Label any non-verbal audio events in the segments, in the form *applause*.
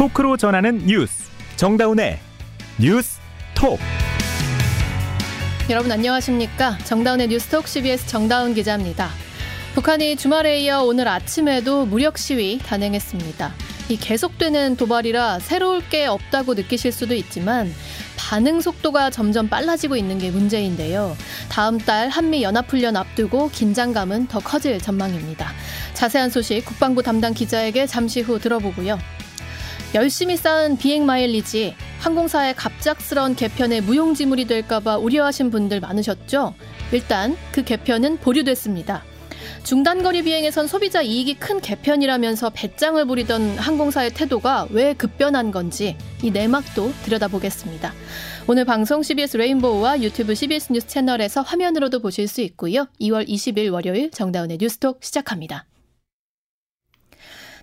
토크로 전하는 뉴스 정다운의 뉴스 톡 여러분 안녕하십니까 정다운의 뉴스톡 CBS 정다운 기자입니다. 북한이 주말에 이어 오늘 아침에도 무력 시위 단행했습니다. 이 계속되는 도발이라 새로울 게 없다고 느끼실 수도 있지만 반응 속도가 점점 빨라지고 있는 게 문제인데요. 다음 달 한미 연합훈련 앞두고 긴장감은 더 커질 전망입니다. 자세한 소식 국방부 담당 기자에게 잠시 후 들어보고요. 열심히 쌓은 비행 마일리지 항공사의 갑작스러운 개편에 무용지물이 될까봐 우려하신 분들 많으셨죠? 일단 그 개편은 보류됐습니다. 중단거리 비행에선 소비자 이익이 큰 개편이라면서 배짱을 부리던 항공사의 태도가 왜 급변한 건지 이 내막도 들여다보겠습니다. 오늘 방송 CBS 레인보우와 유튜브 CBS 뉴스 채널에서 화면으로도 보실 수 있고요. 2월 20일 월요일 정다운의 뉴스톡 시작합니다.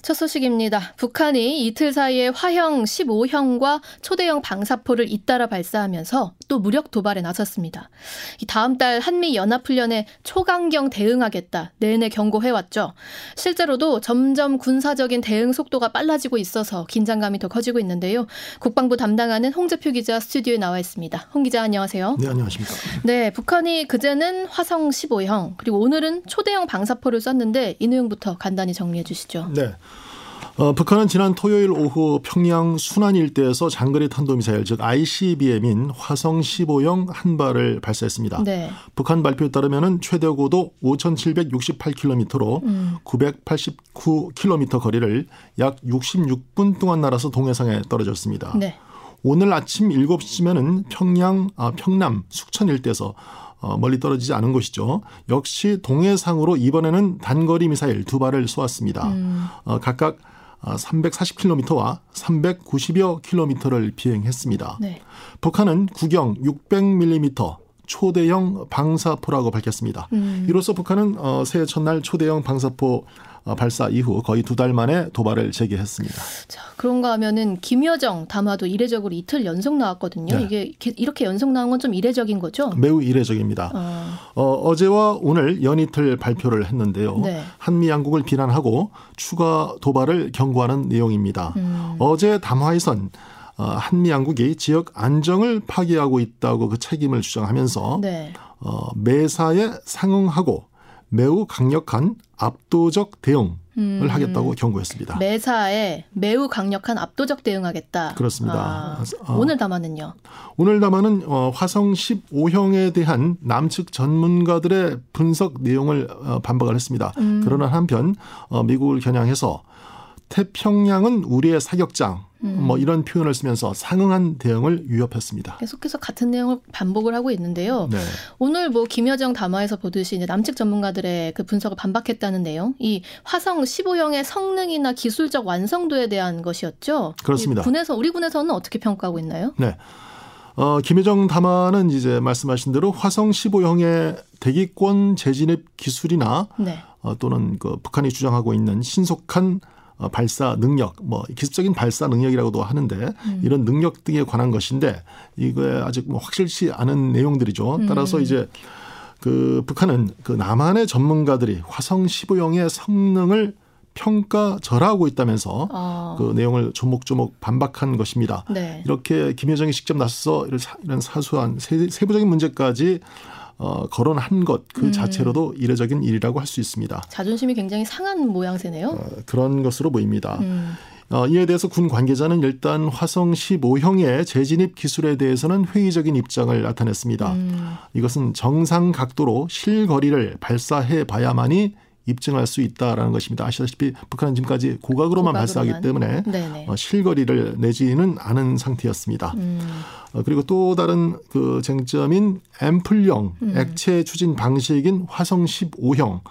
첫 소식입니다. 북한이 이틀 사이에 화형 15형과 초대형 방사포를 잇따라 발사하면서 또 무력 도발에 나섰습니다. 다음 달 한미 연합훈련에 초강경 대응하겠다 내내 경고해왔죠. 실제로도 점점 군사적인 대응 속도가 빨라지고 있어서 긴장감이 더 커지고 있는데요. 국방부 담당하는 홍재표 기자 스튜디오에 나와 있습니다. 홍 기자 안녕하세요. 네 안녕하십니까. 네 북한이 그제는 화성 15형 그리고 오늘은 초대형 방사포를 쐈는데 이 내용부터 간단히 정리해 주시죠. 네. 어, 북한은 지난 토요일 오후 평양 순안 일대에서 장거리 탄도미사일 즉 ICBM인 화성 15형 한 발을 발사했습니다. 네. 북한 발표에 따르면 최대 고도 5,768km로 음. 989km 거리를 약 66분 동안 날아서 동해상에 떨어졌습니다. 네. 오늘 아침 7시면은 평양, 아, 평남, 숙천 일대에서 어, 멀리 떨어지지 않은 곳이죠. 역시 동해상으로 이번에는 단거리 미사일 두 발을 쏘았습니다. 음. 어, 각각 340km와 아, 390여 킬로미터를 비행했습니다. 네. 북한은 구경 600mm 초대형 방사포라고 밝혔습니다. 음. 이로써 북한은 어, 새해 첫날 초대형 방사포 어, 발사 이후 거의 두 달 만에 도발을 재개했습니다. 자, 그런가 하면은 김여정 담화도 이례적으로 이틀 연속 나왔거든요. 네. 이게 이렇게 연속 나온 건 좀 이례적인 거죠? 매우 이례적입니다. 어. 어, 제와 오늘 연이틀 발표를 했는데요. 네. 한미 양국을 비난하고 추가 도발을 경고하는 내용입니다. 음. 어제 담화에선 어, 한미 양국이 지역 안정을 파괴하고 있다고 그 책임을 주장하면서 네. 어, 매사에 상응하고 매우 강력한 압도적 대응을 음. 하겠다고 경고했습니다. 매사에 매우 강력한 압도적 대응하겠다. 그렇습니다. 아, 어, 오늘 담화는요? 오늘 담화는 어, 화성 15형에 대한 남측 전문가들의 분석 내용을 어, 반박을 했습니다. 음. 그러나 한편 어, 미국을 겨냥해서 태평양은 우리의 사격장 음. 뭐 이런 표현을 쓰면서 상응한 대응을 위협했습니다. 계속해서 같은 내용을 반복을 하고 있는데요. 네. 오늘 뭐 김여정 담화에서 보듯이 이제 남측 전문가들의 그 분석을 반박했다는 내용, 이 화성 15형의 성능이나 기술적 완성도에 대한 것이었죠. 그렇습니다. 군에서 우리 군에서는 어떻게 평가하고 있나요? 네. 어, 김여정 담화는 이제 말씀하신 대로 화성 15형의 대기권 재진입 기술이나 네. 어, 또는 그 북한이 주장하고 있는 신속한 어, 발사 능력, 뭐 기술적인 발사 능력이라고도 하는데 음. 이런 능력 등에 관한 것인데 이거에 아직 뭐 확실치 않은 내용들이죠. 따라서 음. 이제 그 북한은 그 남한의 전문가들이 화성 15형의 성능을 평가절하하고 있다면서 어. 그 내용을 조목조목 반박한 것입니다. 네. 이렇게 김여정이 직접 나서서 이런 사소한 세부적인 문제까지 어, 거론한 것그 음. 자체로도 이례적인 일이라고 할 수 있습니다. 자존심이 굉장히 상한 모양새네요. 어, 그런 것으로 보입니다. 음. 어, 이에 대해서 군 관계자는 일단 화성 15형의 재진입 기술에 대해서는 회의적인 입장을 나타냈습니다. 음. 이것은 정상 각도로 실거리를 발사해 봐야만이 입증할 수 있다라는 것입니다. 아시다시피 북한은 지금까지 고각으로만, 고각으로만. 발사하기 때문에 어, 실거리를 내지는 않은 상태였습니다. 음. 어, 그리고 또 다른 그 쟁점인 앰플형 음. 액체 추진 방식인 화성 15형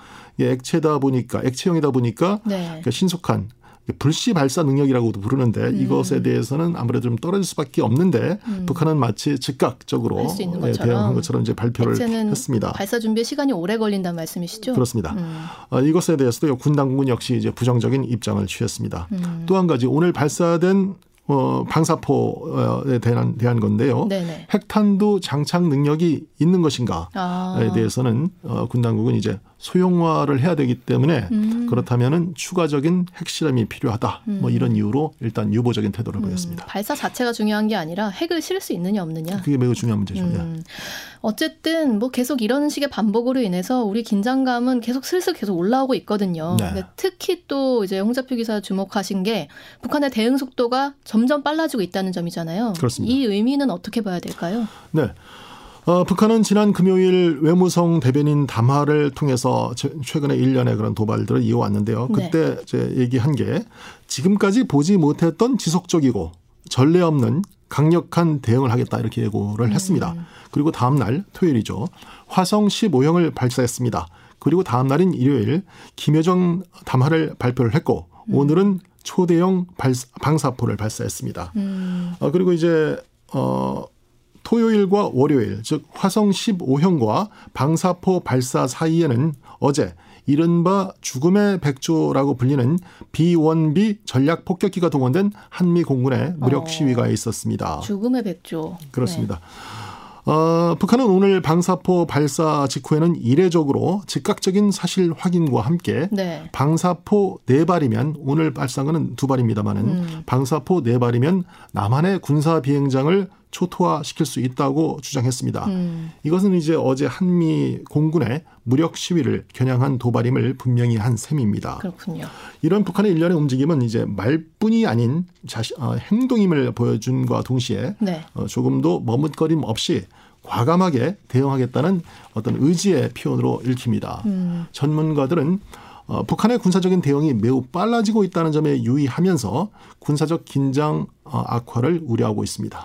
액체다 보니까 액체형이다 보니까 네. 그러니까 신속한 불시 발사 능력이라고도 부르는데 음. 이것에 대해서는 아무래도 좀 떨어질 수밖에 없는데 음. 북한은 마치 즉각적으로 네, 대응한 것처럼 이제 발표를 했습니다. 발사 준비에 시간이 오래 걸린다는 말씀이시죠? 그렇습니다. 음. 어, 이것에 대해서도 군 당국은 역시 이제 부정적인 입장을 취했습니다. 음. 또한 가지 오늘 발사된 어, 방사포에 대한, 대한 건데요. 네네. 핵탄두 장착 능력이 있는 것인가에 아. 대해서는 어, 군 당국은 이제 소형화를 해야 되기 때문에 음. 그렇다면은 추가적인 핵실험이 필요하다. 뭐 음. 뭐 이런 이유로 일단 유보적인 태도를 음. 보였습니다. 발사 자체가 중요한 게 아니라 핵을 실을 수 있느냐 없느냐. 그게 매우 중요한 문제죠. 예. 음. 어쨌든 뭐 계속 이런 식의 반복으로 인해서 우리 긴장감은 계속 슬슬 계속 올라오고 있거든요. 네. 특히 또 이제 홍자표 기사 주목하신 게 북한의 대응 속도가 점점 빨라지고 있다는 점이잖아요. 그렇습니다. 이 의미는 어떻게 봐야 될까요? 네. 어, 북한은 지난 금요일 외무성 대변인 담화를 통해서 최근에 일련의 그런 도발들을 이어왔는데요. 네. 그때 네. 제 얘기한 게 지금까지 보지 못했던 지속적이고 전례 없는 강력한 대응을 하겠다 이렇게 예고를 음. 했습니다. 그리고 다음 날 토요일이죠. 화성 15형을 발사했습니다. 그리고 다음 날인 일요일 김여정 담화를 발표를 했고 음. 오늘은 초대형 발사, 방사포를 발사했습니다. 음. 어, 그리고 이제 어 토요일과 월요일, 즉 화성 15형과 방사포 발사 사이에는 어제 이른바 죽음의 백조라고 불리는 B1B 전략 폭격기가 동원된 한미 공군의 무력 어. 시위가 있었습니다. 죽음의 백조. 그렇습니다. 네. 어, 북한은 오늘 방사포 발사 직후에는 이례적으로 즉각적인 사실 확인과 함께 네. 방사포 네 발이면 오늘 것은 두 발입니다만은 음. 방사포 네 발이면 남한의 군사 비행장을 초토화시킬 수 있다고 주장했습니다. 음. 이것은 이제 어제 한미 공군의 무력 시위를 겨냥한 도발임을 분명히 한 셈입니다. 그렇군요. 이런 북한의 일련의 움직임은 이제 말뿐이 아닌 자신, 어, 행동임을 보여준과 동시에 네. 어, 조금도 머뭇거림 없이 과감하게 대응하겠다는 어떤 의지의 표현으로 읽힙니다. 음. 전문가들은 어, 북한의 군사적인 대응이 매우 빨라지고 있다는 점에 유의하면서 군사적 긴장 어, 악화를 우려하고 있습니다.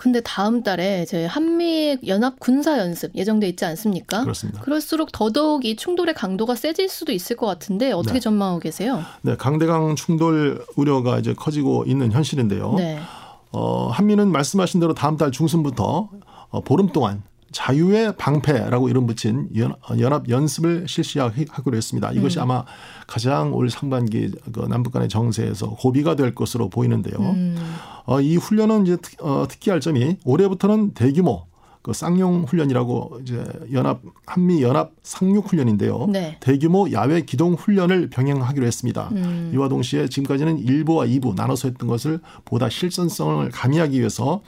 근데 다음 달에 이제 한미 연합 군사 연습 예정돼 있지 않습니까? 그렇습니다. 그럴수록 더더욱 이 충돌의 강도가 세질 수도 있을 것 같은데 어떻게 네. 전망하고 계세요? 네, 강대강 충돌 우려가 이제 커지고 있는 현실인데요. 네. 어, 한미는 말씀하신 대로 다음 달 중순부터 어, 보름 동안 자유의 방패라고 이름 붙인 연합 연습을 실시하기로 했습니다. 이것이 음. 아마 가장 올 상반기 그 남북 간의 정세에서 고비가 될 것으로 보이는데요. 음. 어, 이 훈련은 이제 특, 어, 특기할 점이 올해부터는 대규모 그 쌍용 훈련이라고 이제 연합 한미 연합 상륙 훈련인데요. 네. 대규모 야외 기동 훈련을 병행하기로 했습니다. 음. 이와 동시에 지금까지는 1부와 2부 나눠서 했던 것을 보다 실전성을 가미하기 위해서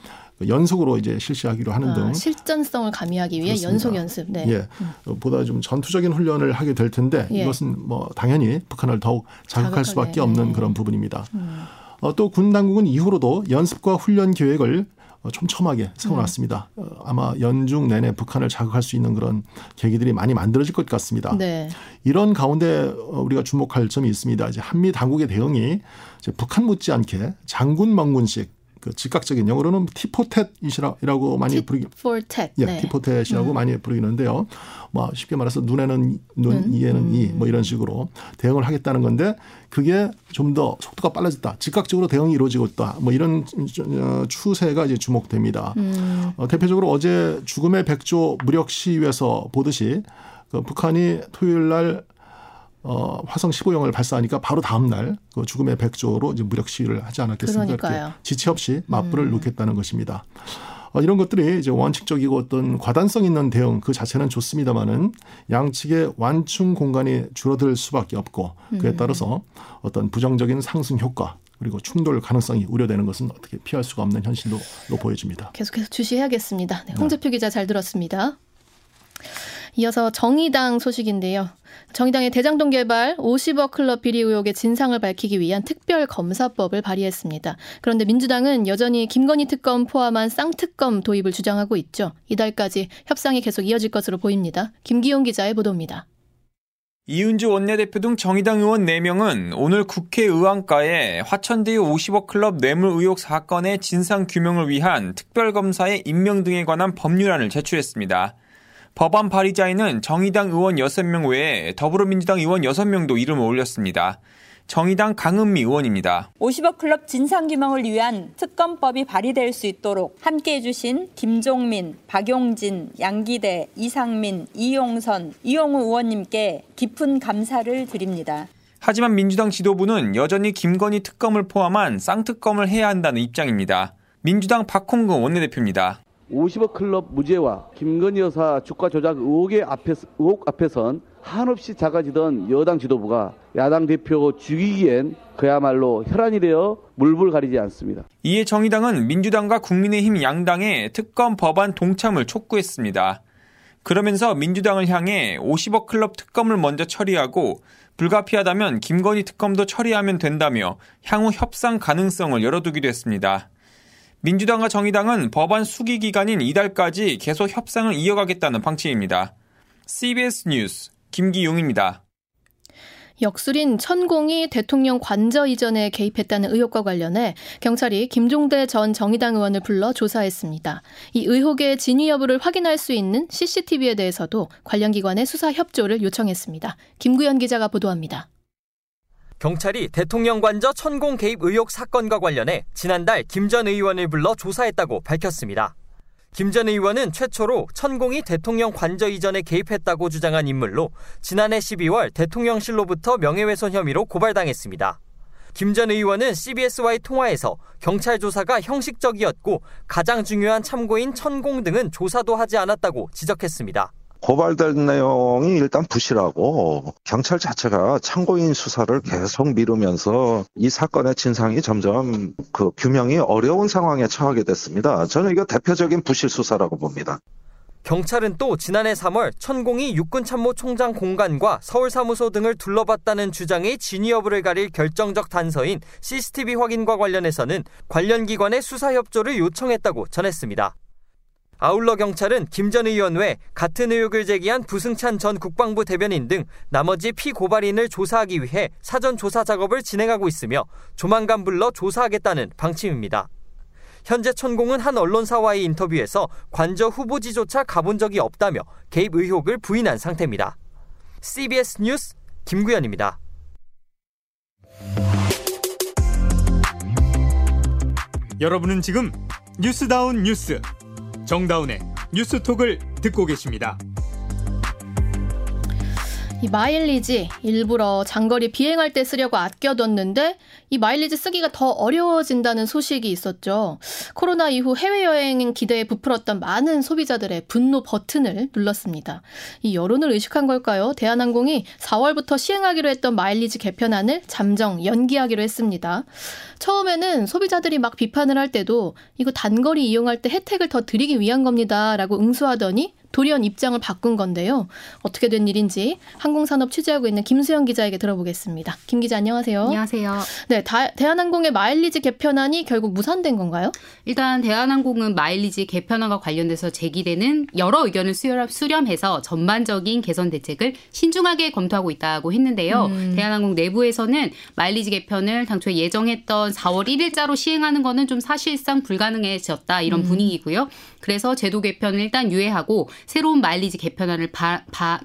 연속으로 이제 실시하기로 하는 아, 등 실전성을 가미하기 위해 그렇습니다. 연속 연습. 네. 예, 음. 보다 좀 전투적인 훈련을 하게 될 텐데 예. 이것은 뭐 당연히 북한을 더욱 자극할. 수밖에 없는 네. 그런 부분입니다. 음. 어, 또군 당국은 이후로도 연습과 훈련 계획을 어, 촘촘하게 세워놨습니다. 음. 어, 아마 연중 내내 북한을 자극할 수 있는 그런 계기들이 많이 만들어질 것 같습니다. 네. 이런 가운데 어, 우리가 주목할 점이 있습니다. 이제 한미 당국의 대응이 이제 북한 못지않게 장군 망군식 그 즉각적인 영어로는 티포텟이라고 많이 부르기 티포텟 예, 네. 티포텟이라고 음. 많이 부르기는데요. 뭐 쉽게 말해서 눈에는 눈, 음. 이에는 이, 뭐 이런 식으로 대응을 하겠다는 건데 그게 좀 더 속도가 빨라졌다. 즉각적으로 대응이 이루어지고 있다. 뭐 이런 어, 추세가 이제 주목됩니다. 음. 어, 대표적으로 어제 죽음의 백조 무력 시위에서 보듯이 그 북한이 토요일 날 어, 화성 15형을 발사하니까 바로 다음 날 그 죽음의 백조로 이제 무력 시위를 하지 않았겠습니까? 그러니까요. 이렇게 지체 없이 맞불을 음. 놓겠다는 것입니다. 어, 이런 것들이 이제 원칙적이고 어떤 과단성 있는 대응 그 자체는 좋습니다만은 양측의 완충 공간이 줄어들 수밖에 없고 그에 음. 따라서 어떤 부정적인 상승 효과 그리고 충돌 가능성이 우려되는 것은 어떻게 피할 수가 없는 현실로 보여집니다. 계속해서 주시해야겠습니다. 네, 홍재표 네. 기자 잘 들었습니다. 이어서 정의당 소식인데요. 정의당의 대장동 개발 50억 클럽 비리 의혹의 진상을 밝히기 위한 특별 검사법을 발의했습니다. 그런데 민주당은 여전히 김건희 특검 포함한 쌍특검 도입을 주장하고 있죠. 이달까지 협상이 계속 이어질 것으로 보입니다. 김기용 기자의 보도입니다. 이은주 원내대표 등 정의당 의원 4명은 오늘 국회 의안가에 화천대유 50억 클럽 뇌물 의혹 사건의 진상 규명을 위한 특별검사의 임명 등에 관한 법률안을 제출했습니다. 법안 발의자에는 정의당 의원 6명 외에 더불어민주당 의원 6명도 이름을 올렸습니다. 정의당 강은미 의원입니다. 50억 클럽 진상규명을 위한 특검법이 발의될 수 있도록 함께해 주신 김종민, 박용진, 양기대, 이상민, 이용선, 이용우 의원님께 깊은 감사를 드립니다. 하지만 민주당 지도부는 여전히 김건희 특검을 포함한 쌍특검을 해야 한다는 입장입니다. 민주당 박홍근 원내대표입니다. 50억 클럽 무죄와 김건희 여사 주가 조작 의혹의 앞에, 의혹 앞에선 한없이 작아지던 여당 지도부가 야당 대표 죽이기엔 그야말로 혈안이 되어 물불 가리지 않습니다. 이에 정의당은 민주당과 국민의힘 양당의 특검 법안 동참을 촉구했습니다. 그러면서 민주당을 향해 50억 클럽 특검을 먼저 처리하고 불가피하다면 김건희 특검도 처리하면 된다며 향후 협상 가능성을 열어두기도 했습니다. 민주당과 정의당은 법안 수기 기간인 이달까지 계속 협상을 이어가겠다는 방침입니다. CBS 뉴스 김기용입니다. 역술인 천공이 대통령 관저 이전에 개입했다는 의혹과 관련해 경찰이 김종대 전 정의당 의원을 불러 조사했습니다. 이 의혹의 진위 여부를 확인할 수 있는 CCTV에 대해서도 관련 기관의 수사 협조를 요청했습니다. 김구현 기자가 보도합니다. 경찰이 대통령 관저 천공 개입 의혹 사건과 관련해 지난달 김 전 의원을 불러 조사했다고 밝혔습니다. 김 전 의원은 최초로 천공이 대통령 관저 이전에 개입했다고 주장한 인물로 지난해 12월 대통령실로부터 명예훼손 혐의로 고발당했습니다. 김 전 의원은 CBS와의 통화에서 경찰 조사가 형식적이었고 가장 중요한 참고인 천공 등은 조사도 하지 않았다고 지적했습니다. 고발된 내용이 일단 부실하고 경찰 자체가 참고인 수사를 계속 미루면서 이 사건의 진상이 점점 그 규명이 어려운 상황에 처하게 됐습니다. 저는 이거 대표적인 부실 수사라고 봅니다. 경찰은 또 지난해 3월 천공이 육군참모총장 공간과 서울사무소 등을 둘러봤다는 주장의 진위 여부를 가릴 결정적 단서인 CCTV 확인과 관련해서는 관련 기관의 수사 협조를 요청했다고 전했습니다. 아울러 경찰은 김 전 의원 외 같은 의혹을 제기한 부승찬 전 국방부 대변인 등 나머지 피고발인을 조사하기 위해 사전 조사 작업을 진행하고 있으며 조만간 불러 조사하겠다는 방침입니다. 현재 천공은 한 언론사와의 인터뷰에서 관저 후보지조차 가본 적이 없다며 개입 의혹을 부인한 상태입니다. CBS 뉴스 김구현입니다. 여러분은 지금 뉴스다운 뉴스 정다운의 뉴스톡을 듣고 계십니다. 이 마일리지 일부러 장거리 비행할 때 쓰려고 아껴뒀는데 이 마일리지 쓰기가 더 어려워진다는 소식이 있었죠. 코로나 이후 해외여행 기대에 부풀었던 많은 소비자들의 분노 버튼을 눌렀습니다. 이 여론을 의식한 걸까요? 대한항공이 4월부터 시행하기로 했던 마일리지 개편안을 잠정 연기하기로 했습니다. 처음에는 소비자들이 막 비판을 할 때도 이거 단거리 이용할 때 혜택을 더 드리기 위한 겁니다. 라고 응수하더니 돌연 입장을 바꾼 건데요. 어떻게 된 일인지 항공산업 취재하고 있는 김수영 기자에게 들어보겠습니다. 김 기자 안녕하세요. 안녕하세요. 네, 다, 대한항공의 마일리지 개편안이 결국 무산된 건가요? 일단 대한항공은 마일리지 개편안과 관련돼서 제기되는 여러 의견을 수렴, 해서 전반적인 개선 대책을 신중하게 검토하고 있다고 했는데요. 음. 대한항공 내부에서는 마일리지 개편을 당초에 예정했던 4월 1일자로 시행하는 것은 좀 사실상 불가능해졌다 이런 음. 분위기고요. 그래서 제도 개편을 일단 유예하고 새로운 마일리지 개편안을 바, 바,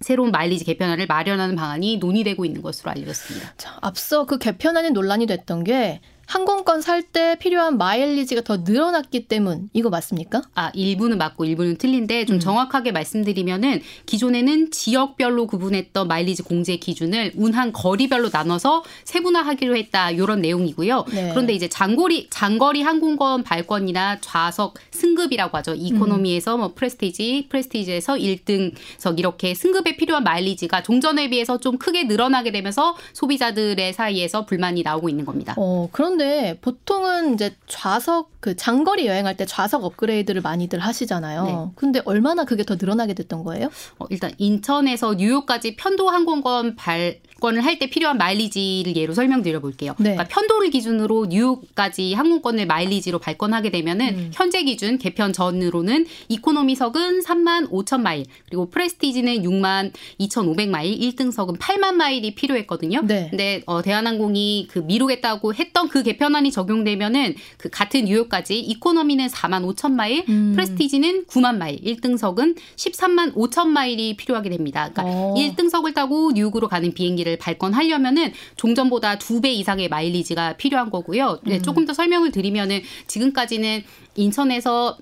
새로운 마일리지 개편안을 마련하는 방안이 논의되고 있는 것으로 알려졌습니다. 자, 앞서 그 개편안이 논란이 됐던 게 항공권 살 때 필요한 마일리지가 더 늘어났기 때문 이거 맞습니까? 아 일부는 맞고 일부는 틀린데 좀 음. 정확하게 말씀드리면은 기존에는 지역별로 구분했던 마일리지 공제 기준을 운항 거리별로 나눠서 세분화하기로 했다 이런 내용이고요. 네. 그런데 이제 장거리 장거리 항공권 발권이나 좌석 승급이라고 하죠. 이코노미에서 뭐 프레스티지, 프레스티지에서 1등석 이렇게 승급에 필요한 마일리지가 종전에 비해서 좀 크게 늘어나게 되면서 소비자들의 사이에서 불만이 나오고 있는 겁니다. 어, 그런데 그런데 보통은 이제 좌석 그 장거리 여행할 때 좌석 업그레이드를 많이들 하시잖아요. 네. 근데 얼마나 그게 더 늘어나게 됐던 거예요? 어, 일단 인천에서 뉴욕까지 편도 항공권 발권을 할 때 필요한 마일리지를 예로 설명드려 볼게요. 네. 그러니까 편도를 기준으로 뉴욕까지 항공권을 마일리지로 발권하게 되면은 음. 현재 기준 개편 전으로는 이코노미석은 3만 5천 마일, 그리고 프레스티지는 6만 2,500 마일, 1등석은 8만 마일이 필요했거든요. 네. 근데 어, 대한항공이 그 미루겠다고 했던 그 개편안이 적용되면은 그 같은 뉴욕 까지 이코노미는 4만 5천 마일, 음. 프레스티지는 9만 마일, 1등석은 13만 5천 마일이 필요하게 됩니다. 그러니까 오. 어. 1등석을 타고 뉴욕으로 가는 비행기를 발권하려면은 종전보다 두배 이상의 마일리지가 필요한 거고요. 네, 음. 조금 더 설명을 드리면은 지금까지는 인천에서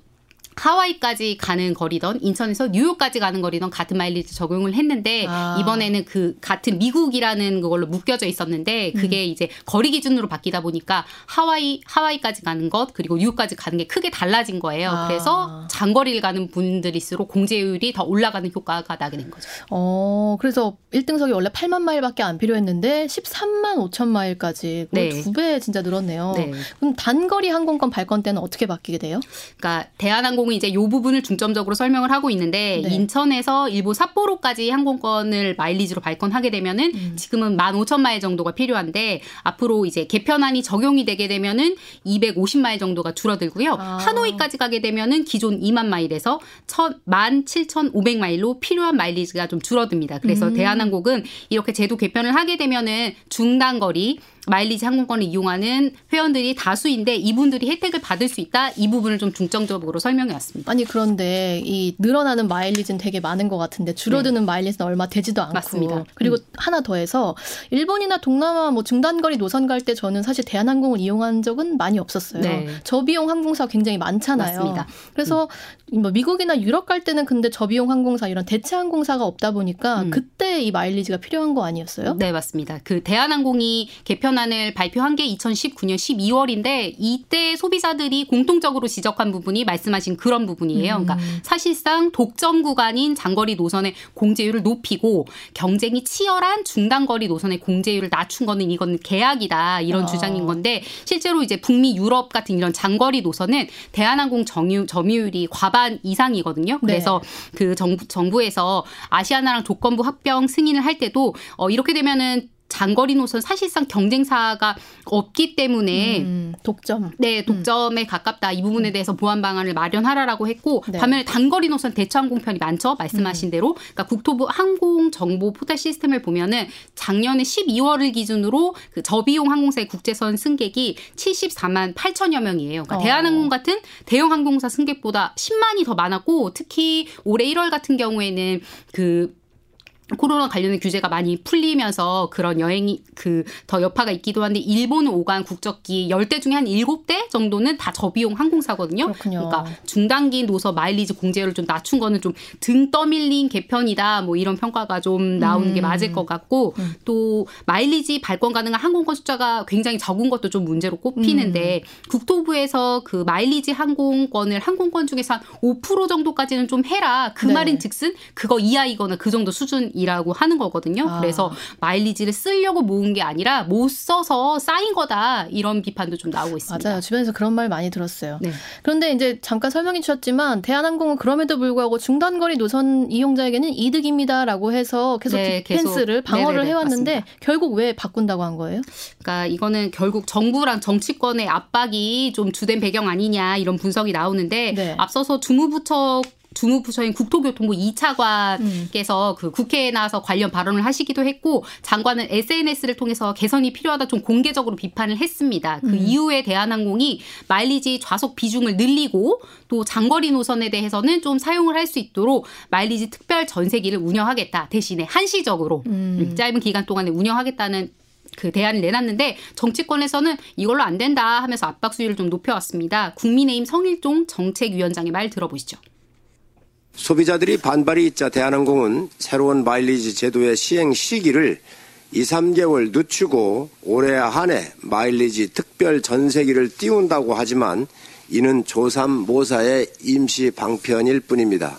하와이까지 가는 거리던 인천에서 뉴욕까지 가는 거리던 같은 마일리지 적용을 했는데 아. 이번에는 그 같은 미국이라는 그걸로 묶여져 있었는데 그게 음. 이제 거리 기준으로 바뀌다 보니까 하와이 하와이까지 가는 것 그리고 뉴욕까지 가는 게 크게 달라진 거예요. 아. 그래서 장거리를 가는 분들일수록 공제율이 더 올라가는 효과가 나게 된 거죠. 어, 그래서 1등석이 원래 8만 마일밖에 안 필요했는데 13만 5천 마일까지 네. 두배 진짜 늘었네요. 네. 그럼 단거리 항공권 발권 때는 어떻게 바뀌게 돼요? 그러니까 대한항공 이 이제 요 부분을 중점적으로 설명을 하고 있는데 네. 인천에서 일부 삿포로까지 항공권을 마일리지로 발권하게 되면은 음. 지금은 1만 5천 마일 정도가 필요한데 앞으로 이제 개편안이 적용이 되게 되면은 250마일 정도가 줄어들고요. 아. 하노이까지 가게 되면은 기존 2만 마일에서 1만 7,500마일로 필요한 마일리지가 좀 줄어듭니다. 그래서 음. 대한항공은 이렇게 제도 개편을 하게 되면은 중단거리 마일리지 항공권을 이용하는 회원들이 다수인데 이분들이 혜택을 받을 수 있다 이 부분을 좀 중점적으로 설명해 왔습니다. 아니 그런데 이 늘어나는 마일리지는 되게 많은 것 같은데 줄어드는 네. 마일리지는 얼마 되지도 않고 맞습니다. 그리고 음. 하나 더해서 일본이나 동남아 뭐 중단거리 노선 갈 때 저는 사실 대한항공을 이용한 적은 많이 없었어요. 네. 저비용 항공사 굉장히 많잖아요. 맞습니다. 그래서 음. 뭐 미국이나 유럽 갈 때는 근데 저비용 항공사 이런 대체 항공사가 없다 보니까 음. 그때 이 마일리지가 필요한 거 아니었어요? 네 맞습니다. 그 대한항공이 개편 개편안을 발표한 게 2019년 12월인데 이때 소비자들이 공통적으로 지적한 부분이 말씀하신 그런 부분이에요. 그러니까 음. 사실상 독점 구간인 장거리 노선의 공제율을 높이고 경쟁이 치열한 중단거리 노선의 공제율을 낮춘 거는 이건 계약이다 이런 어. 주장인 건데 실제로 이제 북미 유럽 같은 이런 장거리 노선은 대한항공 정유, 점유율이 과반 이상이거든요. 그래서 네. 그 정부 정부에서 아시아나랑 조건부 합병 승인을 할 때도 어 이렇게 되면은 장거리 노선 사실상 경쟁사가 없기 때문에 음, 독점 네 독점에 음. 가깝다 이 부분에 대해서 보완 방안을 마련하라라고 했고 네. 반면에 단거리 노선 대처항공편이 많죠 말씀하신 음. 대로 그러니까 국토부 항공 정보 포털 시스템을 보면은 작년에 12월을 기준으로 그 저비용 항공사의 국제선 승객이 74만 8천여 명이에요. 그러니까 어. 대한항공 같은 대형 항공사 승객보다 10만이 더 많았고 특히 올해 1월 같은 경우에는 그 코로나 관련된 규제가 많이 풀리면서 그런 여행이 그 더 여파가 있기도 한데 일본 오간 국적기 10대 중에 한 7대 정도는 다 저비용 항공사거든요. 그렇군요. 그러니까 중단기 노서 마일리지 공제율을 좀 낮춘 거는 좀 등 떠밀린 개편이다. 뭐 이런 평가가 좀 나오는 음. 게 맞을 것 같고 음. 또 마일리지 발권 가능한 항공권 숫자가 굉장히 적은 것도 좀 문제로 꼽히는데 음. 국토부에서 그 마일리지 항공권을 항공권 중에서 한 5% 정도까지는 좀 해라. 그 네. 말인 즉슨 그거 이하이거나 그 정도 수준 이라고 하는 거거든요. 아. 그래서 마일리지를 쓰려고 모은 게 아니라 못 써서 쌓인 거다 이런 비판도 좀 나오고 있습니다. 맞아요. 주변에서 그런 말 많이 들었어요. 네. 그런데 이제 잠깐 설명해 주셨지만 대한항공은 그럼에도 불구하고 중단거리 노선 이용자에게는 이득입니다라고 해서 계속 네, 디펜스를 방어를 네네네, 해왔는데 맞습니다. 결국 왜 바꾼다고 한 거예요? 그러니까 이거는 결국 정부랑 정치권의 압박이 좀 주된 배경 아니냐 이런 분석이 나오는데 네. 앞서서 주무부처 주무부처인 국토교통부 2차관께서 음. 그 국회에 나와서 관련 발언을 하시기도 했고 장관은 SNS를 통해서 개선이 필요하다 좀 공개적으로 비판을 했습니다. 그 음. 이후에 대한항공이 마일리지 좌석 비중을 늘리고 또 장거리 노선에 대해서는 좀 사용을 할 수 있도록 마일리지 특별 전세기를 운영하겠다. 대신에 한시적으로 음. 음. 짧은 기간 동안에 운영하겠다는 그 대안을 내놨는데 정치권에서는 이걸로 안 된다 하면서 압박 수위를 좀 높여왔습니다. 국민의힘 성일종 정책위원장의 말 들어보시죠. 소비자들이 반발이 있자 대한항공은 새로운 마일리지 제도의 시행 시기를 2, 3개월 늦추고 올해 한 해 마일리지 특별 전세기를 띄운다고 하지만 이는 조삼 모사의 임시 방편일 뿐입니다.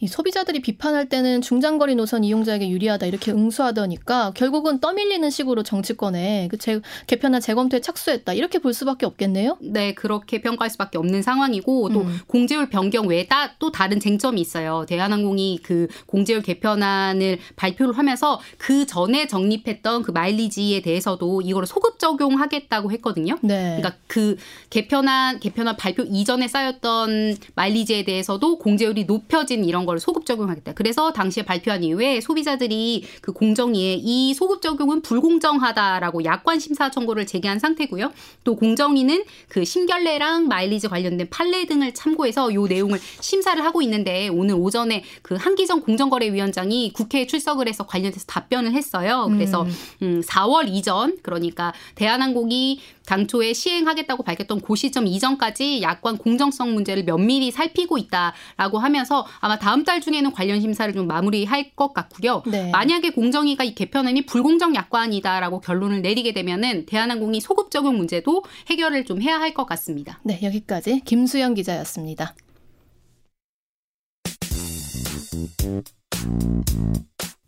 이 소비자들이 비판할 때는 중장거리 노선 이용자에게 유리하다 이렇게 응수하더니까 결국은 떠밀리는 식으로 정치권에 그 재, 개편안 재검토에 착수했다 이렇게 볼 수밖에 없겠네요. 네, 그렇게 평가할 수밖에 없는 상황이고 또 음. 공제율 변경 외에 따, 또 다른 쟁점이 있어요. 대한항공이 그 공제율 개편안을 발표를 하면서 그 전에 정립했던 그 마일리지에 대해서도 이거를 소급 적용하겠다고 했거든요. 네. 그러니까 그 개편안 개편안 발표 이전에 쌓였던 마일리지에 대해서도 공제율이 높여진 이런 걸 소급 적용하겠다. 그래서 당시에 발표한 이후에 소비자들이 그 공정위에 이 소급 적용은 불공정하다라고 약관 심사 청구를 제기한 상태고요. 또 공정위는 그 심결례랑 마일리지 관련된 판례 등을 참고해서 요 내용을 심사를 하고 있는데 오늘 오전에 그 한기정 공정거래위원장이 국회에 출석을 해서 관련해서 답변을 했어요. 그래서 음. 음 4월 이전 그러니까 대한항공이 당초에 시행하겠다고 밝혔던 고 시점 이전까지 약관 공정성 문제를 면밀히 살피고 있다라고 하면서 아마 다음 달 중에는 관련 심사를 좀 마무리할 것 같고요. 네. 만약에 공정위가 이 개편안이 불공정 약관이다라고 결론을 내리게 되면은 대한항공이 소급 적용 문제도 해결을 좀 해야 할 것 같습니다. 네, 여기까지 김수영 기자였습니다.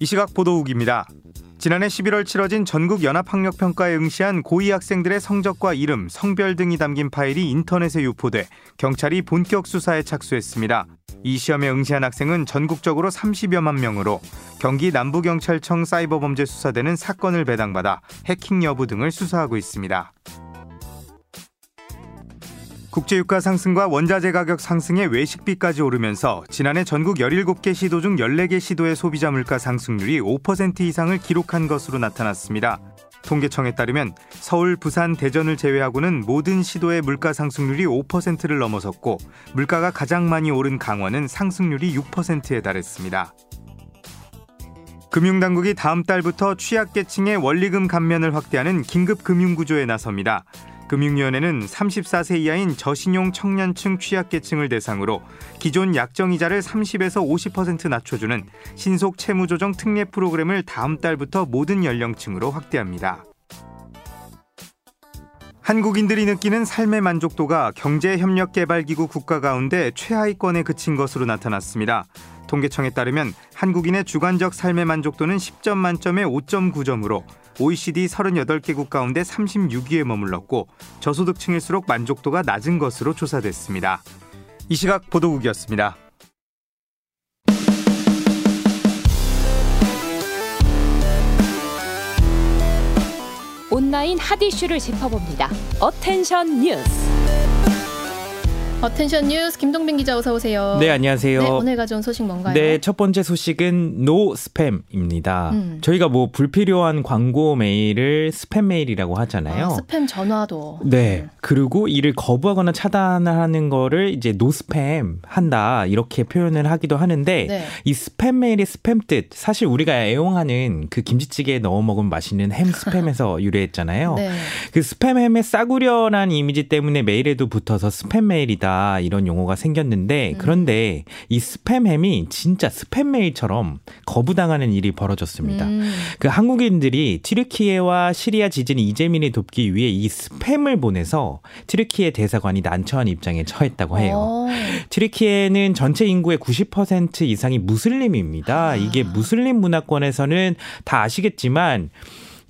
이 시각 보도국입니다. 지난해 11월 치러진 전국 연합학력평가에 응시한 고2 학생들의 성적과 이름, 성별 등이 담긴 파일이 인터넷에 유포돼 경찰이 본격 수사에 착수했습니다. 이 시험에 응시한 학생은 전국적으로 30여만 명으로 경기 남부경찰청 사이버범죄 수사대는 사건을 배당받아 해킹 여부 등을 수사하고 있습니다. 국제유가 상승과 원자재 가격 상승에 외식비까지 오르면서 지난해 전국 17개 시도 중 14개 시도의 소비자 물가 상승률이 5% 이상을 기록한 것으로 나타났습니다. 통계청에 따르면 서울, 부산, 대전을 제외하고는 모든 시도의 물가 상승률이 5%를 넘어섰고 물가가 가장 많이 오른 강원은 상승률이 6%에 달했습니다. 금융당국이 다음 달부터 취약계층의 원리금 감면을 확대하는 긴급 금융구조에 나섭니다. 금융위원회는 34세 이하인 저신용 청년층 취약계층을 대상으로 기존 약정이자를 30에서 50% 낮춰주는 신속 채무조정 특례 프로그램을 다음 달부터 모든 연령층으로 확대합니다. 한국인들이 느끼는 삶의 만족도가 경제협력개발기구 국가 가운데 최하위권에 그친 것으로 나타났습니다. 통계청에 따르면 한국인의 주관적 삶의 만족도는 10점 만점에 5.9점으로 OECD 38개국 가운데 36위에 머물렀고 저소득층일수록 만족도가 낮은 것으로 조사됐습니다. 이 시각 보도국이었습니다. 온라인 핫 이슈를 짚어봅니다. attention 뉴스. attention 뉴스 김동빈 기자 어서 오세요. 네, 안녕하세요. 네, 오늘 가져온 소식 뭔가요? 네, 첫 번째 소식은 no spam입니다. 음. 저희가 뭐 불필요한 광고 메일을 스팸 메일이라고 하잖아요. 아, 스팸 전화도. 네. 음. 그리고 이를 거부하거나 차단하는 거를 이제 no spam 한다 이렇게 표현을 하기도 하는데 네. 이 스팸 메일의 스팸 뜻 사실 우리가 애용하는 그 김치찌개에 넣어 먹으면 맛있는 햄 스팸에서 *laughs* 유래했잖아요. 네. 그 스팸 햄의 싸구려란 이미지 때문에 메일에도 붙어서 스팸 메일이다. 있다 이런 용어가 생겼는데 음. 그런데 이 스팸햄이 진짜 스팸 메일처럼 거부당하는 일이 벌어졌습니다. 음. 그 한국인들이 튀르키예와 시리아 지진 이재민이 돕기 위해 이 스팸을 보내서 튀르키예 대사관이 난처한 입장에 처했다고 해요. 오. 어. 튀르키예는 전체 인구의 90% 이상이 무슬림입니다. 아. 이게 무슬림 문화권에서는 다 아시겠지만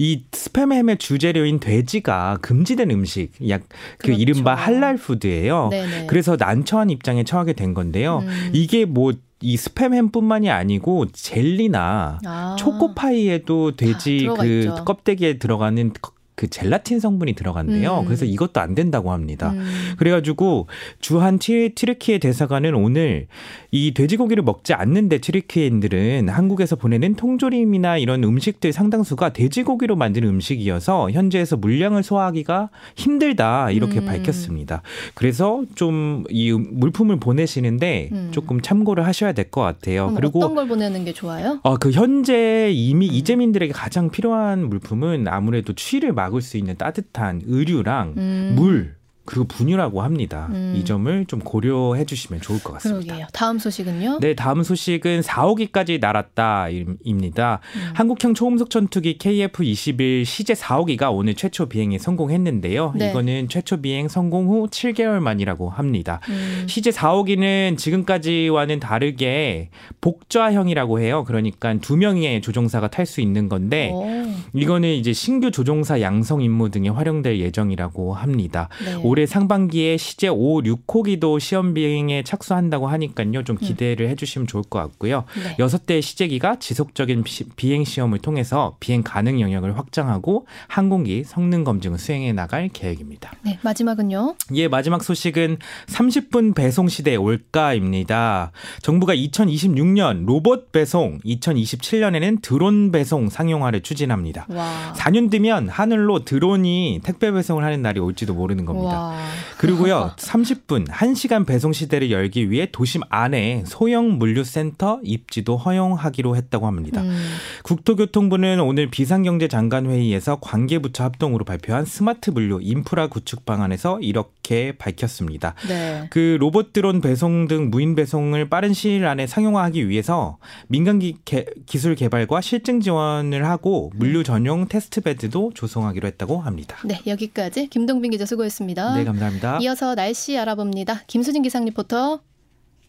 이 스팸햄의 주재료인 돼지가 금지된 음식, 약그 그렇죠. 이른바 할랄 푸드예요. 네네. 그래서 난처한 입장에 처하게 된 건데요. 음. 이게 뭐이 스팸햄뿐만이 아니고 젤리나 아. 초코파이에도 돼지 그 있죠. 껍데기에 들어가는 그 젤라틴 성분이 들어간대요. 음. 그래서 이것도 안 된다고 합니다. 음. 그래가지고 주한 티, 르키예 대사관은 오늘 이 돼지고기를 먹지 않는데 튀르키예인들은 한국에서 보내는 통조림이나 이런 음식들 상당수가 돼지고기로 만든 음식이어서 현재에서 물량을 소화하기가 힘들다 이렇게 음. 밝혔습니다. 그래서 좀 이 물품을 보내시는데 음. 조금 참고를 하셔야 될 것 같아요. 그리고 어떤 걸 보내는 게 좋아요? 아, 그 현재 이미 음. 이재민들에게 가장 필요한 물품은 아무래도 추위를 막 막을 수 있는 따뜻한 의류랑 음. 물 그리고 분유라고 합니다. 음. 이 점을 좀 고려해 주시면 좋을 것 같습니다. 그러게요. 다음 소식은요? 네, 다음 소식은 4호기까지 날았다입니다. 음. 한국형 초음속 전투기 KF-21 시제 4호기가 오늘 최초 비행에 성공했는데요. 네. 이거는 최초 비행 성공 후 7개월 만이라고 합니다. 음. 시제 4호기는 지금까지와는 다르게 복좌형이라고 해요. 그러니까 두 명의 조종사가 탈 수 있는 건데 오. 이거는 이제 신규 조종사 양성 임무 등에 활용될 예정이라고 합니다. 네. 올해 상반기에 시제 5, 6호기도 시험 비행에 착수한다고 하니까요. 좀 음. 기대를 음. 해주시면 좋을 것 같고요. 네. 6대 시제기가 지속적인 비행 시험을 통해서 비행 가능 영역을 확장하고 항공기 성능 검증을 수행해 나갈 계획입니다. 네, 마지막은요. 예, 마지막 소식은 30분 배송 시대 올까입니다. 정부가 2026년 로봇 배송, 2027년에는 드론 배송 상용화를 추진합니다. 와. 4년 뒤면 하늘로 드론이 택배 배송을 하는 날이 올지도 모르는 겁니다. 와. 그리고요, 30분 1시간 배송 시대를 열기 위해 도심 안에 소형 물류센터 입지도 허용하기로 했다고 합니다. 음. 국토교통부는 오늘 비상경제장관 회의에서 관계부처 합동으로 발표한 스마트 물류 인프라 구축 방안에서 이렇게 밝혔습니다. 네. 그 로봇 드론 배송 등 무인 배송을 빠른 시일 안에 상용화하기 위해서 민간 기, 기술 개발과 실증 지원을 하고 물류 전용 테스트 베드도 조성하기로 했다고 합니다. 네, 여기까지 김동빈 기자 수고했습니다. 네, 감사합니다. 이어서 날씨 알아봅니다. 김수진 기상 리포터.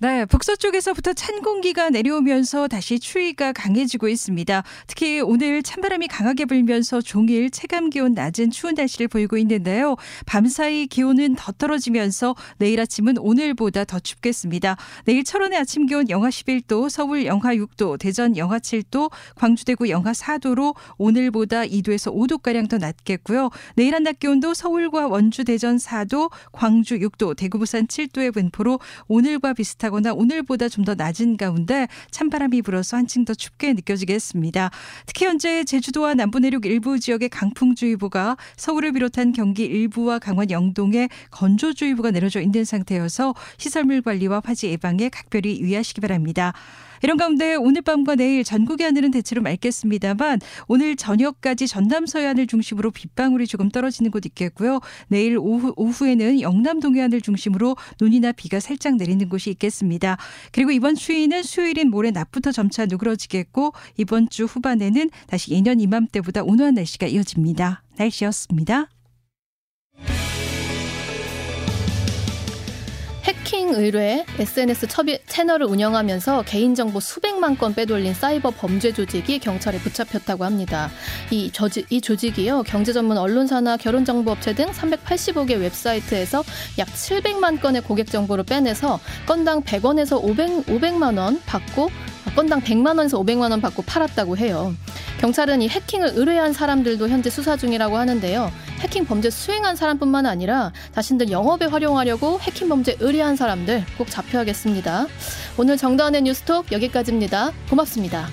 네, 북서쪽에서부터 찬 공기가 내려오면서 다시 추위가 강해지고 있습니다. 특히 오늘 찬바람이 강하게 불면서 종일 체감 기온 낮은 추운 날씨를 보이고 있는데요. 밤사이 기온은 더 떨어지면서 내일 아침은 오늘보다 더 춥겠습니다. 내일 철원의 아침 기온 영하 11도, 서울 영하 6도, 대전 영하 7도, 광주 대구 영하 4도로 오늘보다 2도에서 5도 가량 더 낮겠고요. 내일 한낮 기온도 서울과 원주 대전 4도, 광주 6도, 대구 부산 7도의 분포로 오늘과 비슷한 비슷하거나 오늘보다 좀 더 낮은 가운데 찬바람이 불어서 한층 더 춥게 느껴지겠습니다. 특히 현재 제주도와 남부 내륙 일부 지역에 강풍주의보가 서울을 비롯한 경기 일부와 강원 영동에 건조주의보가 내려져 있는 상태여서 시설물 관리와 화재 예방에 각별히 유의하시기 바랍니다. 이런 가운데 오늘 밤과 내일 전국의 하늘은 대체로 맑겠습니다만 오늘 저녁까지 전남 서해안을 중심으로 빗방울이 조금 떨어지는 곳 있겠고요. 내일 오후, 오후에는 영남 동해안을 중심으로 눈이나 비가 살짝 내리는 곳이 있겠습니다. 그리고 이번 추위는 수요일인 모레 낮부터 점차 누그러지겠고 이번 주 후반에는 다시 예년 이맘때보다 온화한 날씨가 이어집니다. 날씨였습니다. 해킹 의뢰 SNS 첩이, 채널을 운영하면서 개인정보 수백만 건 빼돌린 사이버 범죄 조직이 경찰에 붙잡혔다고 합니다. 이, 조직, 이 조직이요, 경제 전문 언론사나 결혼정보업체 등 385개 웹사이트에서 약 700만 건의 고객 정보를 빼내서 건당 100원에서 500, 500만 원 받고 건당 100만 원에서 500만 원 받고 팔았다고 해요. 경찰은 이 해킹을 의뢰한 사람들도 현재 수사 중이라고 하는데요. 해킹 범죄 수행한 사람뿐만 아니라 자신들 영업에 활용하려고 해킹 범죄 의뢰한 사람들 꼭 잡혀야겠습니다. 오늘 정다운의 뉴스톡 여기까지입니다. 고맙습니다.